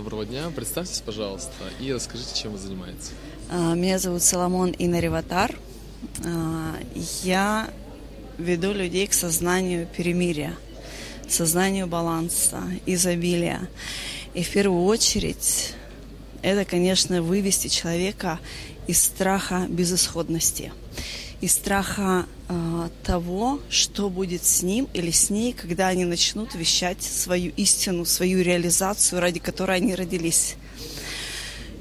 Доброго дня. Представьтесь, пожалуйста, и расскажите, чем вы занимаетесь. А, Меня зовут Соломон Инариватар. А, Я веду людей к сознанию перемирия, сознанию баланса, изобилия. И в первую очередь это, конечно, вывести человека из страха безысходности, из страха а, того, что будет с ним или с ней, когда они начнут вещать свою истину, свою реализацию, ради которой они родились.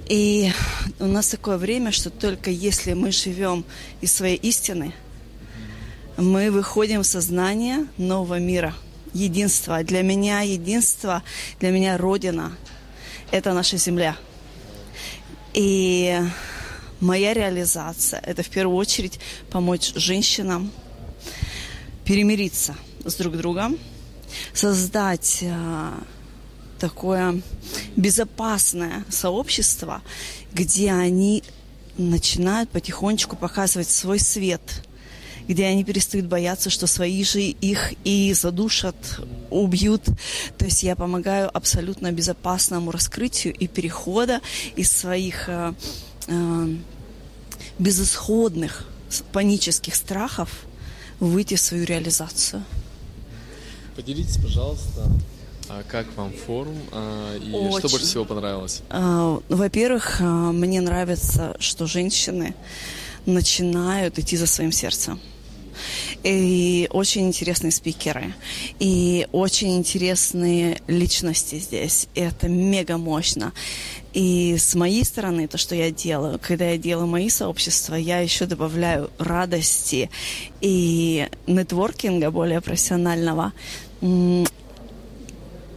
И у нас такое время, что только если мы живем из своей истины, мы выходим в сознание нового мира, единства. Для меня единство, для меня Родина – это наша земля. И моя реализация – это в первую очередь помочь женщинам перемириться с друг другом, создать а, такое безопасное сообщество, где они начинают потихонечку показывать свой свет, где они перестают бояться, что свои же их и задушат, убьют. То есть я помогаю абсолютно безопасному раскрытию и перехода из своих э, э, безысходных панических страхов выйти в свою реализацию. Поделитесь, пожалуйста, а как вам форум а, и что Очень. больше всего понравилось? А, Во-первых, а, мне нравится, что женщины начинают идти за своим сердцем. И очень интересные спикеры, и очень интересные личности здесь. И это мега мощно. И с моей стороны, то, что я делаю, когда я делаю мои сообщества, я еще добавляю радости и нетворкинга более профессионального.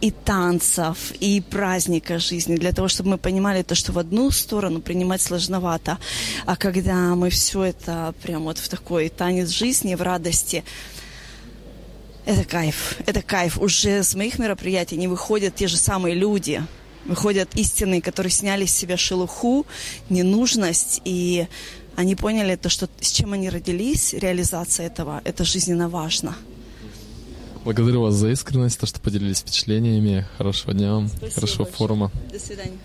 И танцев, и праздника жизни, для того, чтобы мы понимали то, что в одну сторону принимать сложновато, а когда мы все это прям вот в такой танец жизни, в радости, это кайф, это кайф. Уже с моих мероприятий не выходят те же самые люди, выходят истинные, которые сняли с себя шелуху, ненужность, и они поняли то, что с чем они родились, реализация этого, это жизненно важно. Благодарю вас за искренность, то, что поделились впечатлениями. Хорошего дня вам, хорошего форума. До свидания.